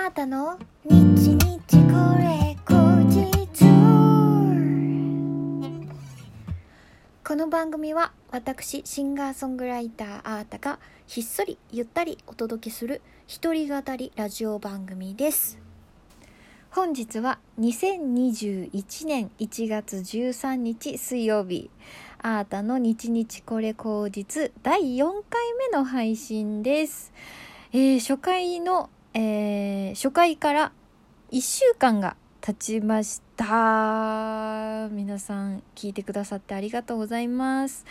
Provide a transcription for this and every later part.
あーたの？日日これ後日この番組は私シンガーソングライターあーたがひっそりゆったりお届けする一人語りラジオ番組です。本日は2021年1月13日水曜日。あーたの日日これ口実第4回目の配信です、えー初回の、えー初回から1週間が経ちました。皆さん聞いてくださってありがとうございます、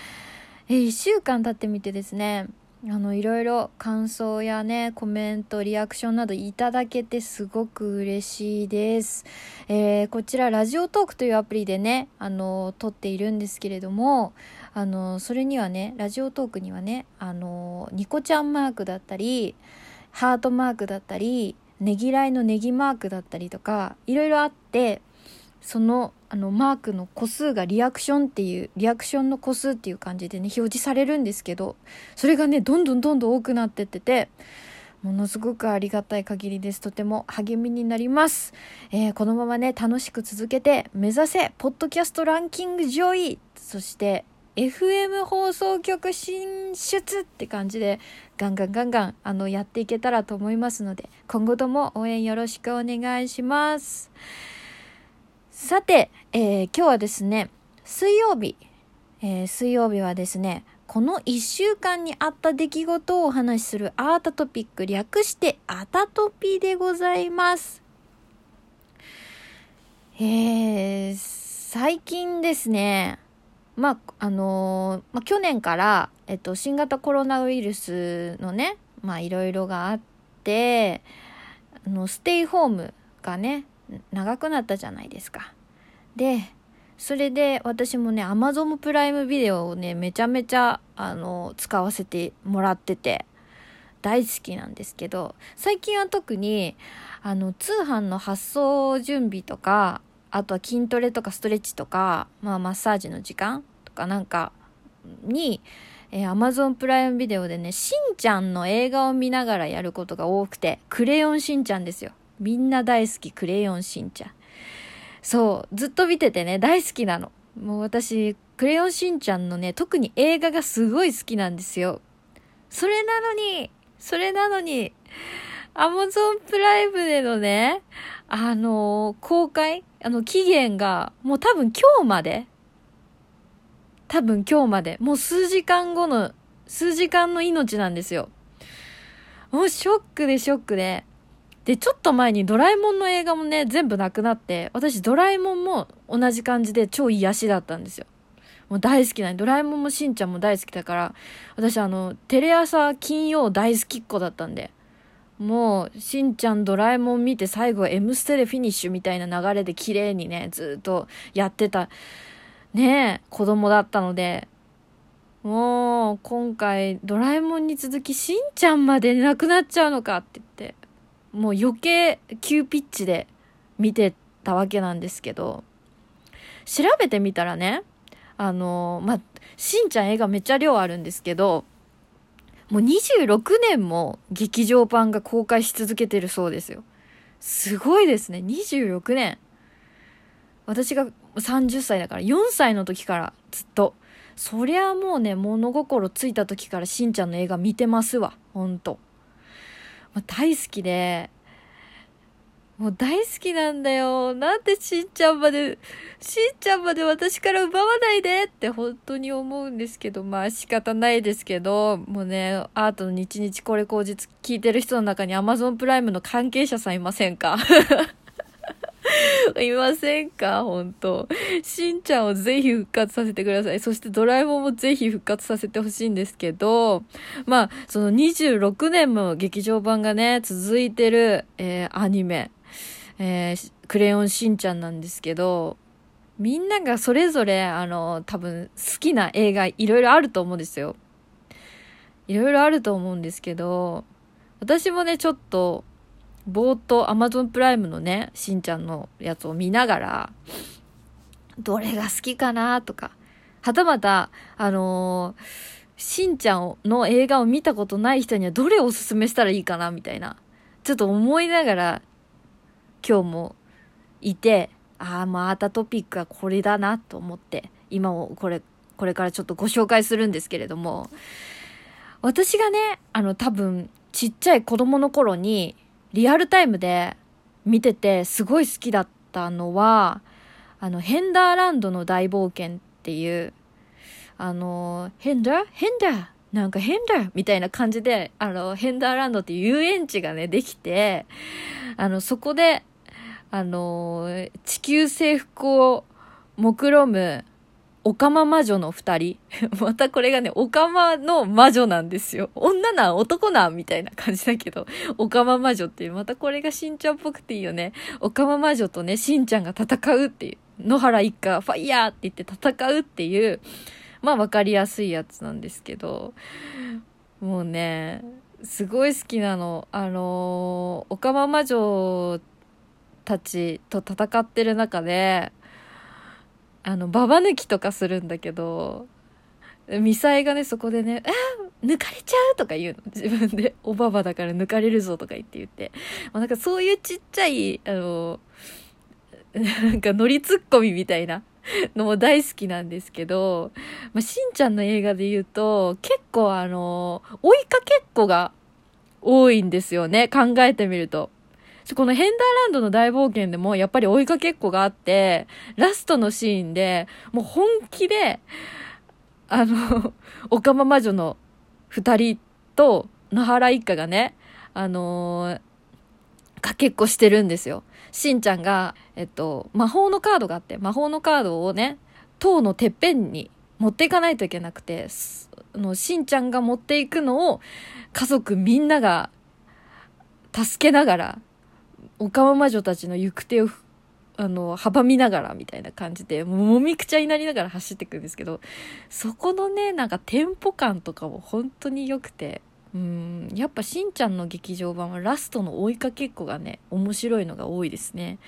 え1週間経ってみてですねあのいろいろ感想やねコメントリアクションなどいただけてすごく嬉しいです、えーこちらラジオトークというアプリでねあの撮っているんですけれどもあのそれにはねラジオトークにはねあのニコちゃんマークだったりハートマークだったりねぎらいのネギマークだったりとかいろいろあってそのあのマークの個数がリアクションっていうリアクションの個数っていう感じでね表示されるんですけどそれがねどんどんどんどん多くなってっててものすごくありがたい限りです。とても励みになります、えーこのままね楽しく続けて目指せポッドキャストランキング上位。そして FM 放送局進出って感じでガンガンガンガンあのやっていけたらと思いますので今後とも応援よろしくお願いします。さて、えー今日はですね水曜日、えー水曜日はですねこの1週間にあった出来事をお話しするアートトピック略してアタトピでございます。えー最近ですねまああのーまあ、去年から、えっと、新型コロナウイルスのねまあいろいろがあってあのステイホームがね長くなったじゃないですか。でそれで私もね Amazon プライムビデオをねめちゃめちゃあの使わせてもらってて大好きなんですけど最近は特にあの通販の発送準備とかあとは筋トレとかストレッチとか、まあ、マッサージの時間とかなんかに、えー Amazon プライムビデオでねしんちゃんの映画を見ながらやることが多くてクレヨンしんちゃんですよ。みんな大好きクレヨンしんちゃん。そうずっと見ててね大好きなの。もう私クレヨンしんちゃんのね特に映画がすごい好きなんですよ。それなのにそれなのに Amazon プライムでのねあの公開あの期限がもう多分今日まで。多分今日まで。もう数時間後の数時間の命なんですよ。もうショックでショックで。でちょっと前にドラえもんの映画もね全部なくなって私ドラえもんも同じ感じで超癒しだったんですよ。もう大好きなドラえもんもしんちゃんも大好きだから私あのテレ朝金曜大好きっ子だったんでもうしんちゃんドラえもん見て最後は「M ステ」でフィニッシュみたいな流れで綺麗にねずっとやってた。ねえ子供だったので。もう今回ドラえもんに続きしんちゃんまでなくなっちゃうのかって言って。もう余計急ピッチで見てたわけなんですけど。調べてみたらねあのまあしんちゃん映画めっちゃ量あるんですけどもう26年も劇場版が公開し続けてるそうですよ。すごいですね。26年私が30歳だから4歳の時からずっと。そりゃもうね物心ついた時からしんちゃんの映画見てますわ。ほんと。まあ大好きでもう大好きなんだよ。なんでしんちゃんまでしんちゃんまで私から奪わないで？って本当に思うんですけど。まあ仕方ないですけど。もうねアートの日々これ口実聞いてる人の中に Amazon プライムの関係者さんいませんか？いませんか？本当。しんちゃんをぜひ復活させてください。そしてドラえもんもぜひ復活させてほしいんですけど、まあ、その26年も劇場版がね、続いてる、えーアニメ、えークレヨンしんちゃんなんですけど、みんながそれぞれ、あの、多分好きな映画いろいろあると思うんですよ。いろいろあると思うんですけど、私もね、ちょっと、ぼーっと Amazon プライムのね、しんちゃんのやつを見ながら、どれが好きかなとか、はたまた、あのーしんちゃんの映画を見たことない人にはどれをおすすめしたらいいかなみたいな。ちょっと思いながら今日もいて、ああ、またトピックはこれだなと思って、今もこれ、これからちょっとご紹介するんですけれども、私がね、あの多分ちっちゃい子供の頃にリアルタイムで見ててすごい好きだったのは、あの、ヘンダーランドの大冒険っていう、あの、ヘンダー？ヘンダー？なんか変だみたいな感じで、あの、ヘンダーランドっていう遊園地がね、できて、あの、そこで、あの、地球征服を目論む、オカマ魔女の二人。またこれがね、オカマの魔女なんですよ。女なん男なんみたいな感じだけど、オカマ魔女っていう、またこれがしんちゃんっぽくていいよね。オカマ魔女とね、しんちゃんが戦うっていう。野原一家、ファイヤーって言って戦うっていう、まあ分かりやすいやつなんですけど、もうね、すごい好きなの。あの、オカマ魔女たちと戦ってる中で、あの、ババ抜きとかするんだけど、ミサイがね、そこでね、あ抜かれちゃう？とか言うの。自分で、おばばだから抜かれるぞとか言って言って。まあ、なんかそういうちっちゃい、あの、なんか乗りツッコミみたいな のも大好きなんですけど、まあ、しんちゃんの映画で言うと、結構あの、追いかけっこが多いんですよね。考えてみると。このヘンダーランドの大冒険でもやっぱり追いかけっこがあって、ラストのシーンで、もう本気で、あの、オカマ魔女の二人と野原一家がね、あのー、かけっこしてるんですよ。しんちゃんが、えっと、魔法のカードがあって、魔法のカードをね、塔のてっぺんに持っていかないといけなくて、のしんちゃんが持っていくのを家族みんなが助けながら、オカマ魔女たちの行く手をあの、阻みながらみたいな感じで、もみくちゃになりながら走っていくんですけど、そこのね、なんかテンポ感とかも本当に良くて、うん。やっぱしんちゃんの劇場版はラストの追いかけっこがね面白いのが多いですね。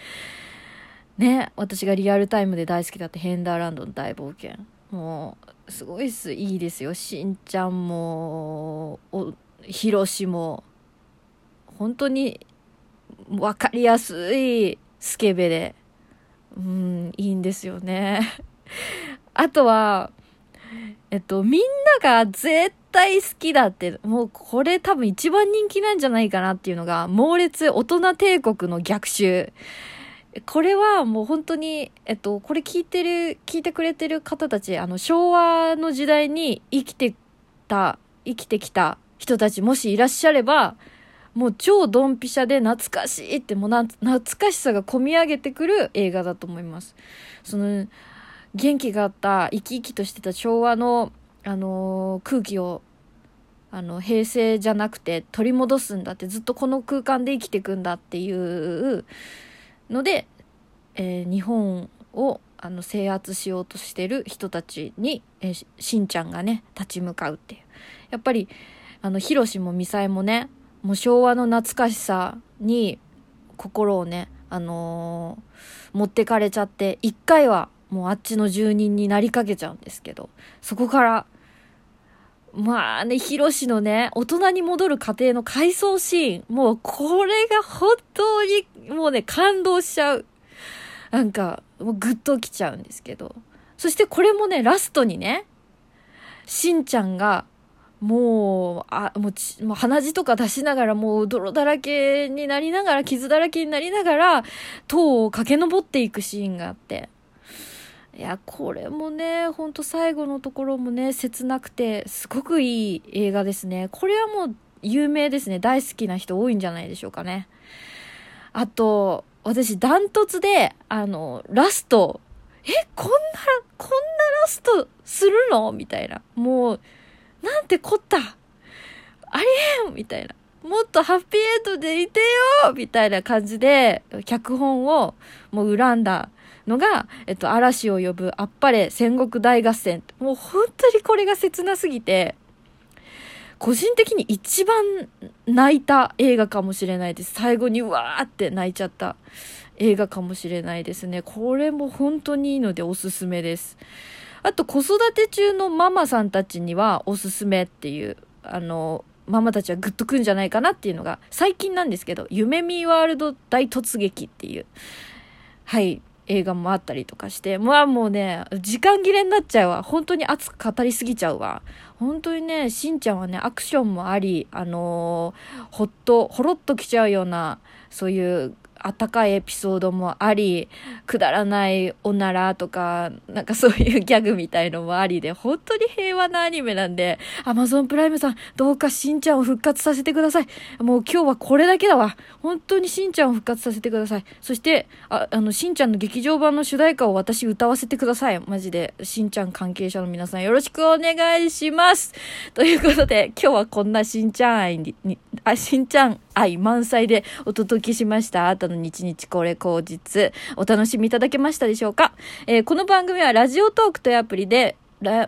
ね私がリアルタイムで大好きだったヘンダーランドの大冒険。もうすごいっす。いいですよ。しんちゃんもおひろしも本当に分かりやすいスケベで。うんいいんですよね。あとはえっとみんなが絶対好きだって、もうこれ多分一番人気なんじゃないかなっていうのが、猛烈大人帝国の逆襲。これはもう本当に、えっと、これ聞いてる、聞いてくれてる方たち、あの、昭和の時代に生きてた、生きてきた人たちもしいらっしゃれば、もう超ドンピシャで懐かしいって、もう懐かしさが込み上げてくる映画だと思います。その、元気があった、生き生きとしてた昭和のあの空気をあの平成じゃなくて取り戻すんだってずっとこの空間で生きていくんだっていうので、えー、日本をあの制圧しようとしてる人たちに、えー、しんちゃんがね立ち向かうっていう。やっぱりあのヒロシもミサイもねもう昭和の懐かしさに心をねあのー、持ってかれちゃって一回はもうあっちの住人になりかけちゃうんですけど、そこから、まあね、ヒロシのね、大人に戻る過程の回想シーン、もうこれが本当にもうね、感動しちゃう。なんか、もうグッときちゃうんですけど。そしてこれもね、ラストにね、しんちゃんが、もう、あ、もうち、もう鼻血とか出しながら、もう泥だらけになりながら、傷だらけになりながら、塔を駆け上っていくシーンがあって、いや、これもね、ほんと最後のところもね、切なくて、すごくいい映画ですね。これはもう有名ですね。大好きな人多いんじゃないでしょうかね。あと、私ダントツで、あの、ラスト、え、こんな、こんなラストするの？みたいな。もう、なんてこった？ありえんみたいな。もっとハッピーエンドでいてよみたいな感じで、脚本をもう恨んだのが、えっと、嵐を呼ぶあっぱれ戦国大合戦。もう本当にこれが切なすぎて、個人的に一番泣いた映画かもしれないです。最後にわーって泣いちゃった映画かもしれないですね。これも本当にいいのでおすすめです。あと子育て中のママさんたちにはおすすめっていう、あの、ママたちはグッとくんじゃないかなっていうのが、最近なんですけど、夢見ワールド大突撃っていう、はい、映画もあったりとかして、まあもうね、時間切れになっちゃうわ。本当に熱く語りすぎちゃうわ。本当にね、しんちゃんはね、アクションもあり、あのー、ほっと、ほろっときちゃうような、そういうあったかいエピソードもあり、くだらないおならとか、なんかそういうギャグみたいのもありで、本当に平和なアニメなんで、アマゾンプライムさん、どうかしんちゃんを復活させてください。もう今日はこれだけだわ。本当にしんちゃんを復活させてください。そして、あ、あの、しんちゃんの劇場版の主題歌を私歌わせてください。マジで、しんちゃん関係者の皆さんよろしくお願いします。ということで、今日はこんなしんちゃん愛に、あ、しんちゃん愛満載でお届けしました。あとの日々これ口実、お楽しみいただけましたでしょうか、えー、この番組はラジオトークというアプリで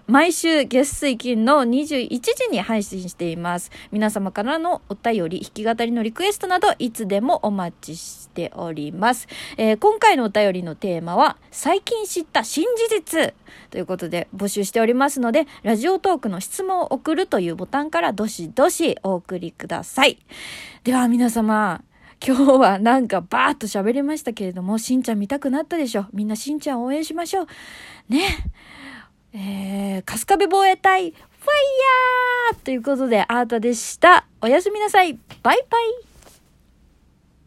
毎週月水金の21時に配信しています。皆様からのお便り、弾き語りのリクエストなど、いつでもお待ちしております。えー、今回のお便りのテーマは、最近知った新事実ということで募集しておりますので、ラジオトークの質問を送るというボタンからどしどしお送りください。では皆様、今日はなんかバーッと喋りましたけれども、しんちゃん見たくなったでしょ？みんなしんちゃん応援しましょう。ね。えー、春日部防衛隊、ファイヤーということで、アートでした。おやすみなさい。バイバイ。